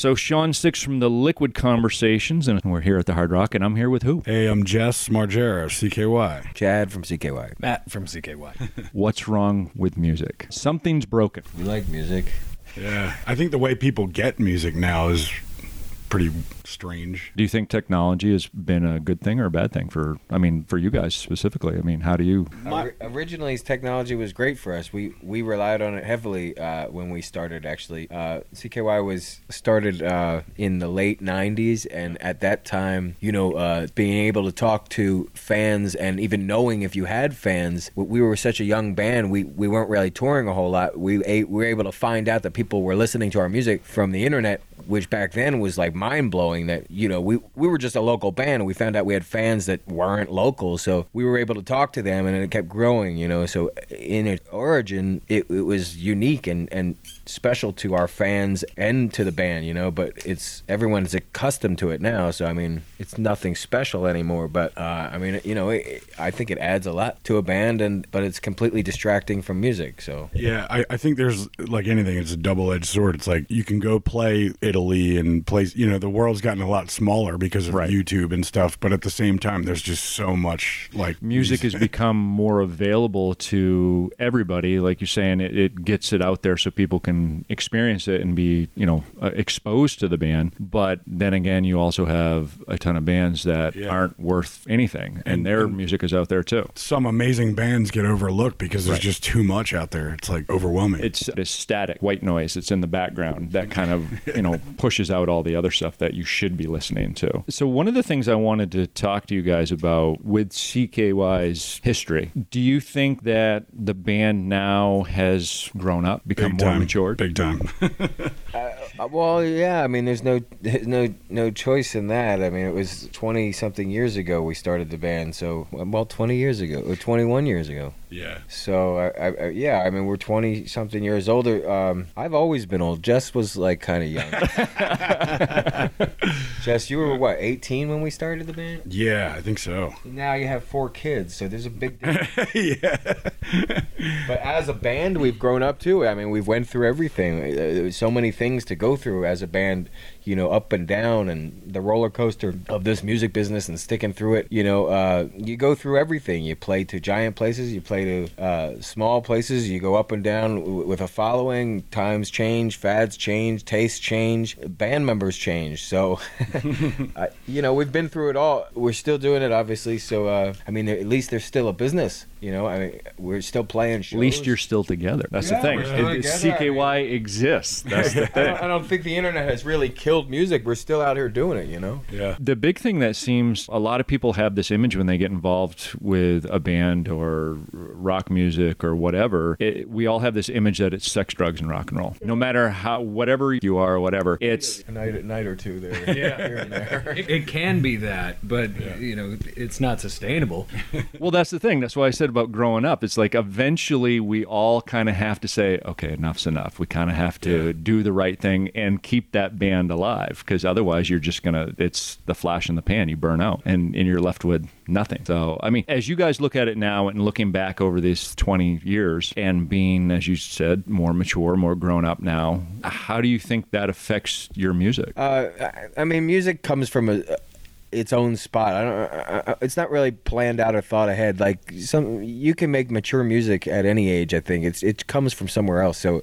So Shawn SixX from the Liquid Conversations, and we're here at the Hard Rock, and I'm here with who? Hey, I'm Jess Margera, CKY. Chad from CKY. Matt from CKY. What's wrong with music? Something's broken. We like music. Yeah, I think the way people get music now is pretty strange. Do you think technology has been a good thing or a bad thing for? I mean, for you guys specifically. I mean, how do you? Ori- originally, technology was great for us. We we relied on it heavily uh, when we started. Actually, uh, CKY was started uh, in the late '90s, and at that time, you know, uh, being able to talk to fans and even knowing if you had fans, we- we were such a young band. We we weren't really touring a whole lot. We a- we were able to find out that people were listening to our music from the internet which back then was like mind blowing that you know we we were just a local band. And we found out we had fans that weren't local so we were able to talk to them and it kept growing you know. So in its origin it, it was unique and and special to our fans and to the band you know but it's everyone's accustomed to it now so i mean it's nothing special anymore but uh, i mean you know it, i think it adds a lot to a band and but it's completely distracting from music so. Yeah, I, I think there's like anything, it's a double edged sword. It's like you can go play Italy and place, you know, the world's gotten a lot smaller because of Right. YouTube and stuff, but at the same time, there's just so much like Music has become more available to everybody. Like you're saying, it, it gets it out there so people can experience it and be, you know, uh, exposed to the band. But then again, you also have a ton of bands that Yeah. aren't worth anything, and, And- their and- music is out there too. some amazing bands get overlooked because there's Right. just too much out there. It's like overwhelming. It's this static white noise It's in the background that kind of, you know, pushes out all the other stuff that you should be listening to. So one of the things I wanted to talk to you guys about with CKY's history, do you think that the band now has grown up, become big more time. matured? Big time. Uh, well, yeah. I mean, there's no there's no no choice in that. I mean, it was 20 something years ago we started the band. So, well, 20 years ago or 21 years ago. yeah. So, I, I, yeah. I mean, we're 20 something years older. Um, I've always been old. Jess was like kind of young. Jess, you were what 18 when we started the band. Yeah, I think so. Now you have four kids, so there's a big difference. yeah. but as a band, we've grown up too. I mean, we've went through everything. Uh, There's so many things to go through as a band, you know, up and down, and the roller coaster of this music business and sticking through it. You know, uh, you go through everything. You play to giant places, you play to uh, small places. You go up and down w- with a following. Times change, fads change, tastes change, band members change. So, I, you know, we've been through it all. We're still doing it, obviously. So, uh, I mean, at least there's still a business. You know, I mean, we're still playing shows. At least you're still together. That's Yeah, the thing. we're still It- together. CKY exists. That's the I thing. don't, I don't think the internet has really killed music. We're still out here doing it, you know. Yeah. The big thing that seems a lot of people have this image when they get involved with a band or rock music or whatever. It, we all have this image that it's sex, drugs, and rock and roll. No matter how, whatever you are, or whatever, it's A night, a night or two there. Yeah. here and there. it, it can be that, but you know, it's not sustainable. well, that's the thing. That's why I said about growing up. It's like eventually we all kind of have to say, okay, enough's enough. We kind of have to do the right thing and keep that band alive because otherwise you're just gonna. It's the flash in the pan. You burn out and, and you're left with nothing. So I mean, as you guys look at it now and looking back over these 20 years and being, as you said, more mature, more grown up now, how do you think that affects your music? Uh, I, mean, music comes from a, its own spot. I don't. I, it's not really planned out or thought ahead. Like some, you can make mature music at any age. I think it's it comes from somewhere else. So.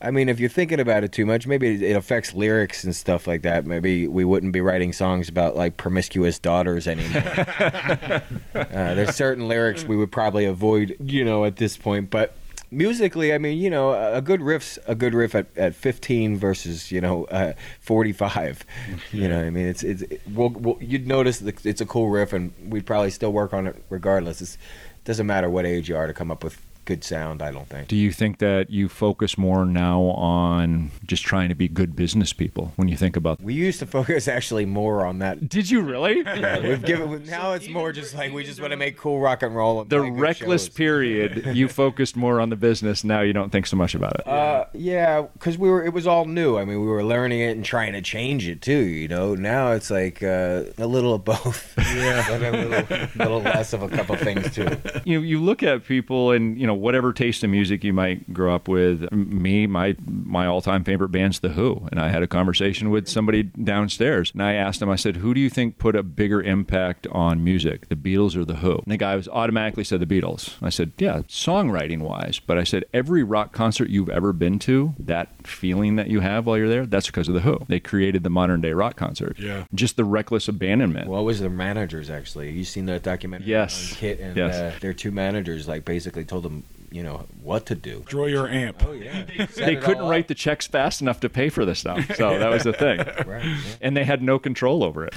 I mean, if you're thinking about it too much, maybe it- affects lyrics and stuff like that. Maybe we wouldn't be writing songs about like promiscuous daughters anymore. uh, there's certain lyrics we would probably avoid, you know, at this point. But musically, I mean, you know, a a good riff's a good riff at, at 15 versus you know uh, 45. You know, I mean, it's it's it, we'll, we'll, you'd notice that it's a cool riff, and we'd probably still work on it regardless. It's, it doesn't matter what age you are to come up with good sound. I don't think. Do you think that you focus more now on just trying to be good business people when you think about We used to focus actually more on that. Did you really? Yeah, we've given now it's more just like we just want to make cool rock and roll. And the reckless shows. period, you focused more on the business. Now you don't think so much about it. Uh, yeah, because we were. It was all new. I mean, we were learning it and trying to change it too. You know, now it's like uh, a little of both. Yeah, but a little, little less of a couple things too. you you look at people and you know whatever taste in music you might grow up with. Me, my my all time favorite band's The Who, and I had a conversation with somebody downstairs, and I asked him. I said, "Who do you think put a bigger impact on music, the Beatles or The Who?" And the guy was automatically said the Beatles. I said, "Yeah, songwriting wise," but I said every rock concert you've ever been to, that feeling that you have while you're there, that's because of The Who. They created the modern day rock concert. Yeah. just the reckless abandonment. What was their managers actually? You seen the documentary? Yes. on Kit and Yes. uh, their two managers like basically told them, you know, what to do. Draw your amp. Oh yeah. they couldn't write the checks fast enough to pay for this stuff. So that was the thing. Right. yeah. and they had no control over it.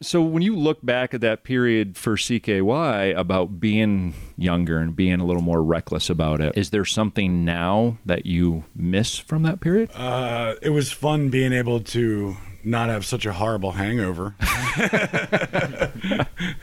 so when you look back at that period for CKY about being younger and being a little more reckless about it, is there something now that you miss from that period? Uh, it was fun being able to not have such a horrible hangover.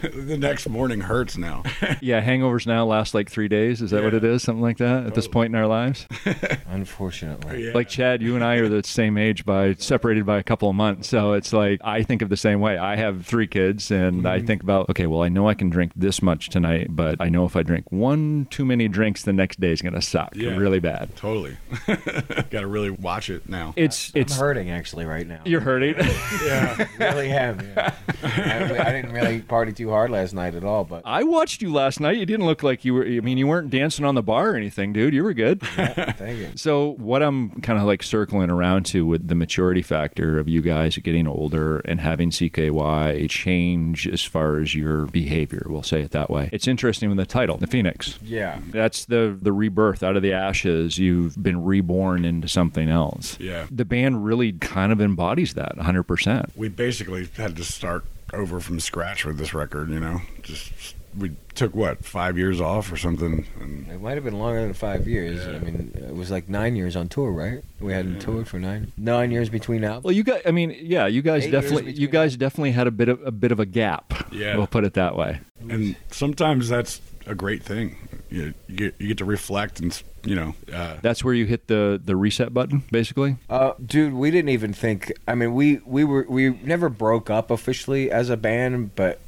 the next morning hurts now. yeah, hangovers now last like three days. Is that what it is? Something like that at this oh. point in our lives? Unfortunately. Yeah. Like Chad, you and I are the same age by separated by a couple of months. So it's like I think of the same way. I have three kids and I mm-hmm. think about, okay, well I know I can drink this much tonight, but I know if I drink one too many drinks the next day is gonna suck Yeah. really bad. Totally. Got to really watch it now. It's I'm it's hurting actually right now. you're hurting. Yeah. really am. Yeah. I, I didn't really party too hard last night at all, but I watched you last night. You didn't look like you were I mean you weren't dancing on the bar or anything, dude. You were good. thank you. So, what I'm kind of like circling around to with the maturity factor of you guys getting older and having CKY change as far as your behavior, we'll say it that way. It's interesting with the title, The Phoenix. Yeah. That's the the rebirth out of the ashes. You've been reborn into something else. Yeah. The band really kind of embodies that 100%. We basically had to start over from scratch with this record, you know? Just we took what, 5 years off or something and It might have been longer than five years. Yeah. I mean, it was like nine years on tour, right? We hadn't toured for nine nine years between albums. Well, you guys I mean, yeah, you guys Eight definitely you between- guys definitely had a bit of a bit of a gap. Yeah. We'll put it that way. and sometimes that's a great thing. You, you get you get to reflect and you know, uh, That's where you hit the the reset button basically. Uh, dude, we didn't even think. I mean, we we were we never broke up officially as a band, but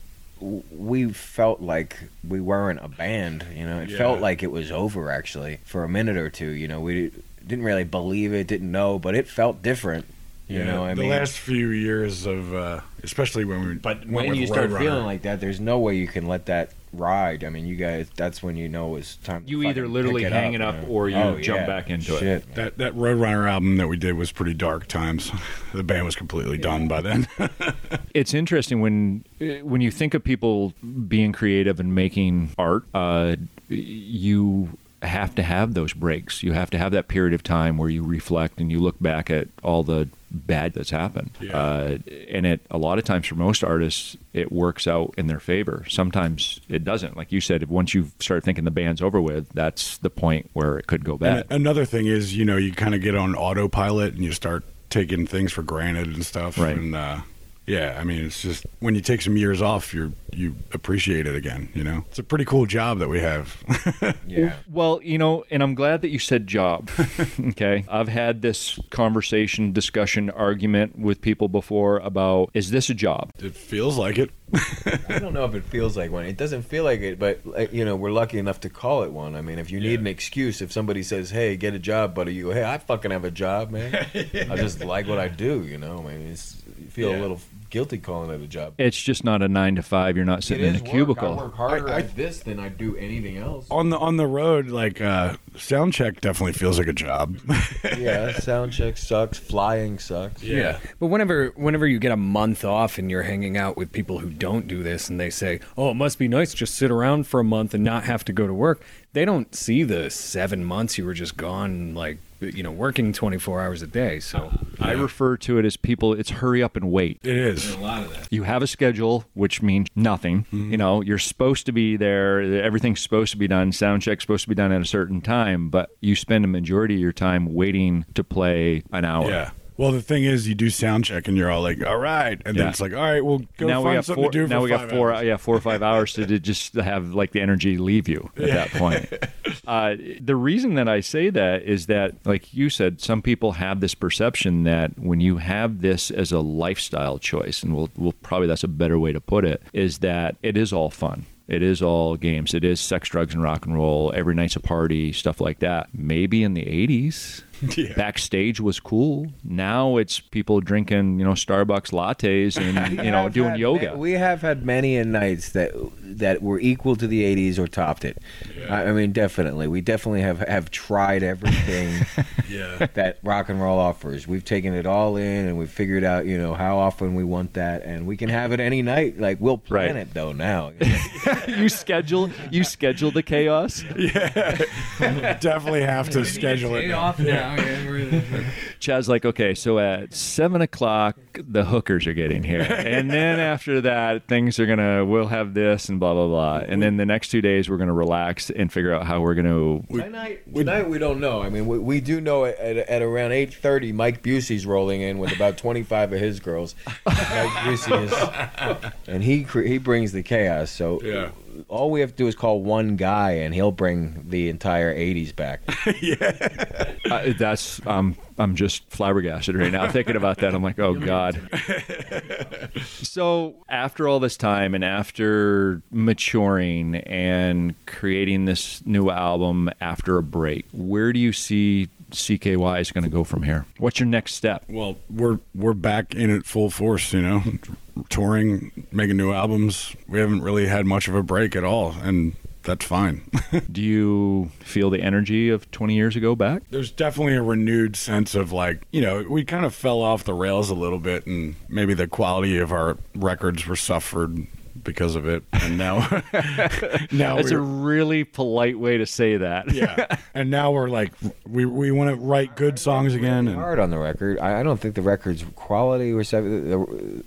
we felt like we weren't a band. You know, it Yeah. felt like it was over actually for a minute or two. You know, we didn't really believe it, didn't know, but it felt different. You yeah, know, I the mean, last few years of uh, especially when we but went when with you start Roadrunner. feeling like that, there's no way you can let that ride. I mean, you guys, that's when you know it's time. to You either literally pick hang up, it up you know? or you Oh, jump yeah. back into it. Shit. That that Roadrunner album that we did was pretty dark times. the band was completely done by then. It's interesting when when you think of people being creative and making art. Uh, you have to have those breaks. You have to have that period of time where you reflect and you look back at all the bad that's happened. Yeah. Uh, and it a lot of times for most artists, it works out in their favor. Sometimes it doesn't. Like you said, if once you start thinking the band's over with, that's the point where it could go bad. And another thing is, you know, you kind of get on autopilot and you start taking things for granted and stuff. Right. And uh, yeah, I mean, it's just when you take some years off, you you appreciate it again. You know, it's a pretty cool job that we have. Yeah. Well, you know, and I'm glad that you said job. okay. I've had this conversation, discussion, argument with people before about is this a job? it feels like it. I don't know if it feels like one. It doesn't feel like it, but you know, we're lucky enough to call it one. I mean, if you need Yeah. an excuse, if somebody says, "Hey, get a job," buddy, you go, "Hey, I fucking have a job, man. I just like what I do." You know, I mean, it's, you feel Yeah. a little guilty calling it a job. It's just not a nine to five. You're not sitting in a work. cubicle. I work harder I- I- at this than I do anything else. on the on the road, like uh, sound check definitely feels like a job. yeah, sound check sucks. Flying sucks. yeah. But whenever whenever you get a month off and you're hanging out with people who don't do this and they say, "Oh, it must be nice just sit around for a month and not have to go to work." They don't see the 7 months you were just gone like you know, working 24 hours a day. So I refer to it as people, it's hurry up and wait. It is. a lot of that. You have a schedule, which means nothing. Mm-hmm. You know, you're supposed to be there. Everything's supposed to be done. Sound check's supposed to be done at a certain time, but you spend a majority of your time waiting to play an hour. Yeah. Well, the thing is, you do sound check and you're all like, "All right," and then it's like, "All right, well, go now we find got something four. to do." now for we got four. hours. Yeah, four or five hours to, to just have like the energy leave you at that point. Uh, the reason that I say that is that, like you said, some people have this perception that when you have this as a lifestyle choice, and we'll, we'll probably that's a better way to put it, is that it is all fun. It is all games. It is sex, drugs, and rock and roll. Every night's a party, stuff like that. Maybe in the 80s, Yeah. backstage was cool. Now it's people drinking, you know, Starbucks lattes and, you know, doing had yoga. ma- we have had many a nights that that were equal to the '80s or topped it. I, I mean, definitely, we definitely have have tried everything Yeah. that rock and roll offers. We've taken it all in, and we've figured out, you know, how often we want that, and we can have it any night. Like we'll plan Right. it though now. you schedule you schedule the chaos. Yeah. definitely have to schedule it. now. off now. Chad's like, okay, so at seven o'clock the hookers are getting here, and then after that things are gonna we'll have this and blah blah blah, and then the next two days we're gonna relax and figure out how we're gonna. Tonight, tonight we don't know. I mean, we, we do know at, at, at around eight thirty, Mike Busey's rolling in with about twenty five of his girls. Mike Busey is, and he he brings the chaos. So Yeah. All we have to do is call one guy, and he'll bring the entire '80s back. Uh, that's um, I'm just flabbergasted right now thinking about that. I'm like, oh god. so after all this time and after maturing and creating this new album after a break, where do you see CKY is going to go from here? What's your next step? Well, we're we're back in it full force, you know, touring, making new albums. We haven't really had much of a break at all, and that's fine. Do you feel the energy of 20 years ago back? There's definitely a renewed sense of like, you know, we kind of fell off the rails a little bit, and maybe the quality of our records were suffered because of it, and now, now That's a really polite way to say that. yeah, and now we're like, we we want to write good songs again, and hard on the record. I, I don't think the record's quality or something.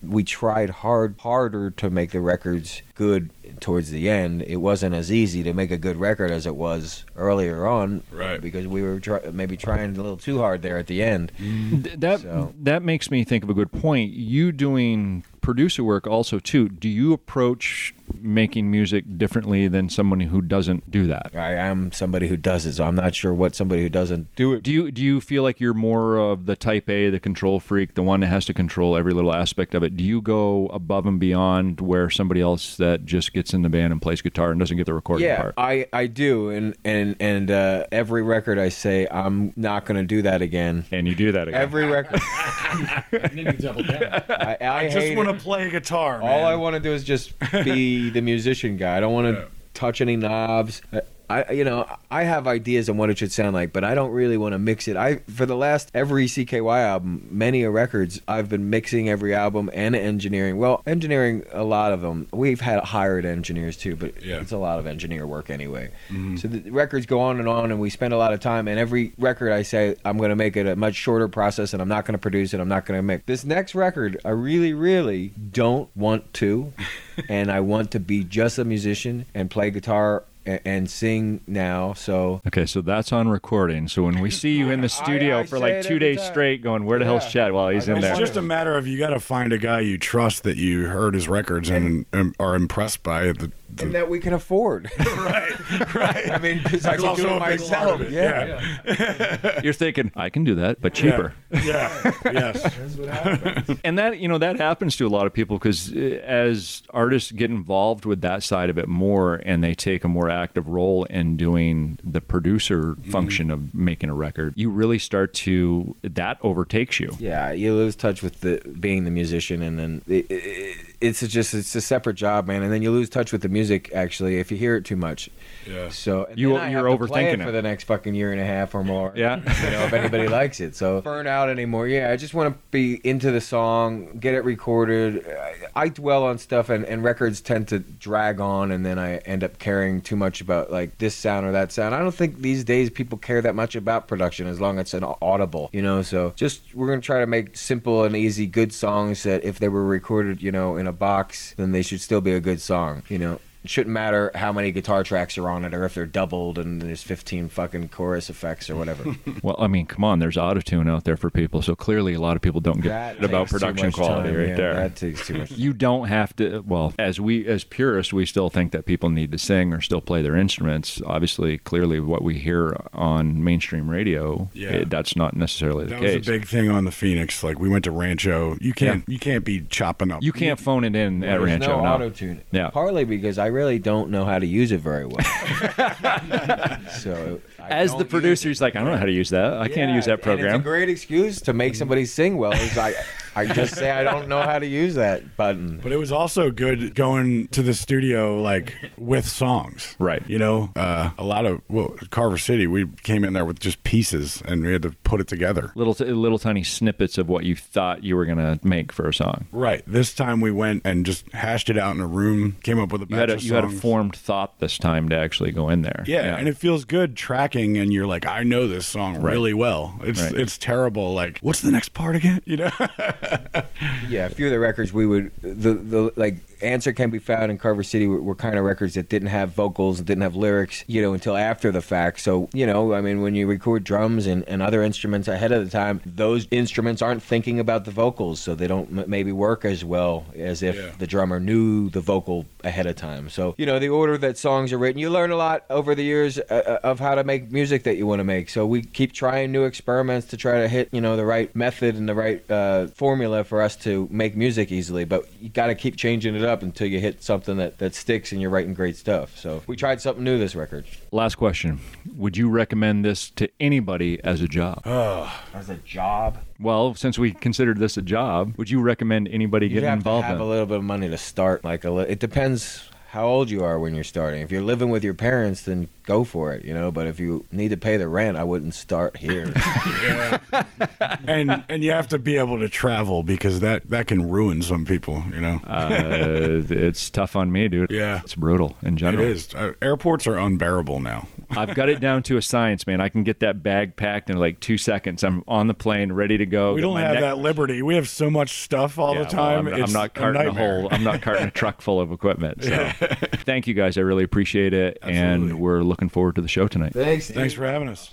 We tried hard, harder to make the records good towards the end. It wasn't as easy to make a good record as it was earlier on, Right. Because we were try- maybe trying a little too hard there at the end. Th- That So- that makes me think of a good point. You doing producer work also too. Do you approach making music differently than someone who doesn't do that? I am somebody who does it, so I'm not sure what somebody who doesn't do it. Do you do you feel like you're more of the type A, the control freak, the one that has to control every little aspect of it? Do you go above and beyond where somebody else that just gets in the band and plays guitar and doesn't get the recording Yeah, part? I, I do, and and and uh, every record I say I'm not going to do that again. And you do that again. Every record. I, I, I just want to play guitar. All I want to do is just be the musician guy. I don't want to Yeah. touch any knobs. I, I, you know, I have ideas on what it should sound like, but I don't really want to mix it. I, for the last every CKY album, many a records, I've been mixing every album and engineering. Well, engineering a lot of them. We've had hired engineers too, but Yeah. it's a lot of engineer work anyway. Mm-hmm. So the records go on and on, and we spend a lot of time. And every record, I say I'm going to make it a much shorter process, and I'm not going to produce it. I'm not going to make this next record. I really, really don't want to, and I want to be just a musician and play guitar and, and sing now. So Okay, so that's on recording. So when we see you in the studio I for like two days time. straight, going, "Where the hell's Chad?" while he's in there. It's just a matter of you got to find a guy you trust that you heard his records and, and are impressed by it. The, the, and that we can afford. right, right. I mean, because I can do it a big part myself. it, Yeah. You're thinking, I can do that, but cheaper. yeah, yes. That's what and that you know that happens to a lot of people because uh, as artists get involved with that side of it more and they take a more active role in doing the producer mm-hmm. function of making a record you really start to that overtakes you Yeah, you lose touch with the being the musician, and then it, it, it's just it's a separate job, man. And then you lose touch with the music actually if you hear it too much. Yeah. So and You- then you're have to play overthinking it it. for the next fucking year and a half or more. Yeah. you know if anybody likes it. So burn out anymore. Yeah, I just want to be into the song, get it recorded. I, I dwell on stuff, and, and records tend to drag on, and then I end up caring too much about like this sound or that sound. I don't think these days people care that much about production as long as it's an audible, you know. So just we're gonna try to make simple and easy, good songs that if they were recorded, you know, in a box, then they should still be a good song, you know. It shouldn't matter how many guitar tracks are on it or if they're doubled and there's 15 fucking chorus effects or whatever. well i mean come on there's autotune out there for people so clearly a lot of people don't get That about production quality time, right yeah, there That takes too much. you don't have to well as we as purists we still think that people need to sing or still play their instruments obviously clearly what we hear on mainstream radio Yeah. it- that's not necessarily the That case was a big thing on the Phoenix. Like we went to Rancho. You can't you can't be chopping up. you can't phone it in at rancho no no. auto tune. Yeah. Partly because I really don't know how to use it very well. so I As the use producer, he's like, I don't know how to use that. I can't use that and program. it's a great excuse to make somebody sing well. Is I, I just say I don't know how to use that button. But it was also good going to the studio like with songs. Right. You know, uh, a lot of well, Carver City, we came in there with just pieces and we had to put it together. little t- little tiny snippets of what you thought you were gonna make for a song. Right. This time we went and just hashed it out in a room, came up with a You had batch a of you had a formed thought this time to actually go in there. Yeah, and it feels good tracking, and you're like, I know this song Right. really well. It's Right. it's terrible. Like, what's the next part again? You know? Yeah, a few of the records we would the the like answer can be found in Carver City were, were kind of records that didn't have vocals, didn't have lyrics, you know, until after the fact. So you know, I mean, when you record drums and, and other instruments ahead of the time, those instruments aren't thinking about the vocals, so they don't m- maybe work as well as if Yeah. the drummer knew the vocal ahead of time. So you know, the order that songs are written, you learn a lot over the years uh, uh, of how to make music that you want to make. So we keep trying new experiments to try to hit you know the right method and the right uh, formula for us to make music easily. But you got to keep changing it up until you hit something that, that sticks and you're writing great stuff. So we tried something new this record. Last question: Would you recommend this to anybody as a job? As a job, well, since we considered this a job, would you recommend anybody you getting have involved to have in? a little bit of money to start. Like a, li- it depends how old you are when you're starting. If you're living with your parents, then go for it, you know. But if you need to pay the rent, I wouldn't start here. and and you have to be able to travel because that that can ruin some people. You know. uh, it's tough on me, dude. Yeah. it's brutal in general. is. Uh, airports are unbearable now. I've got it down to a science, man. I can get that bag packed in like two seconds. I'm on the plane, ready to go. We don't have neck- that liberty. We have so much stuff all Yeah, the well, time. I'm, I'm not carting a, nightmare. whole. I'm not carting a truck full of equipment. So, thank you guys. I really appreciate it, and we're looking forward to the show tonight. Thanks. Thanks for having us.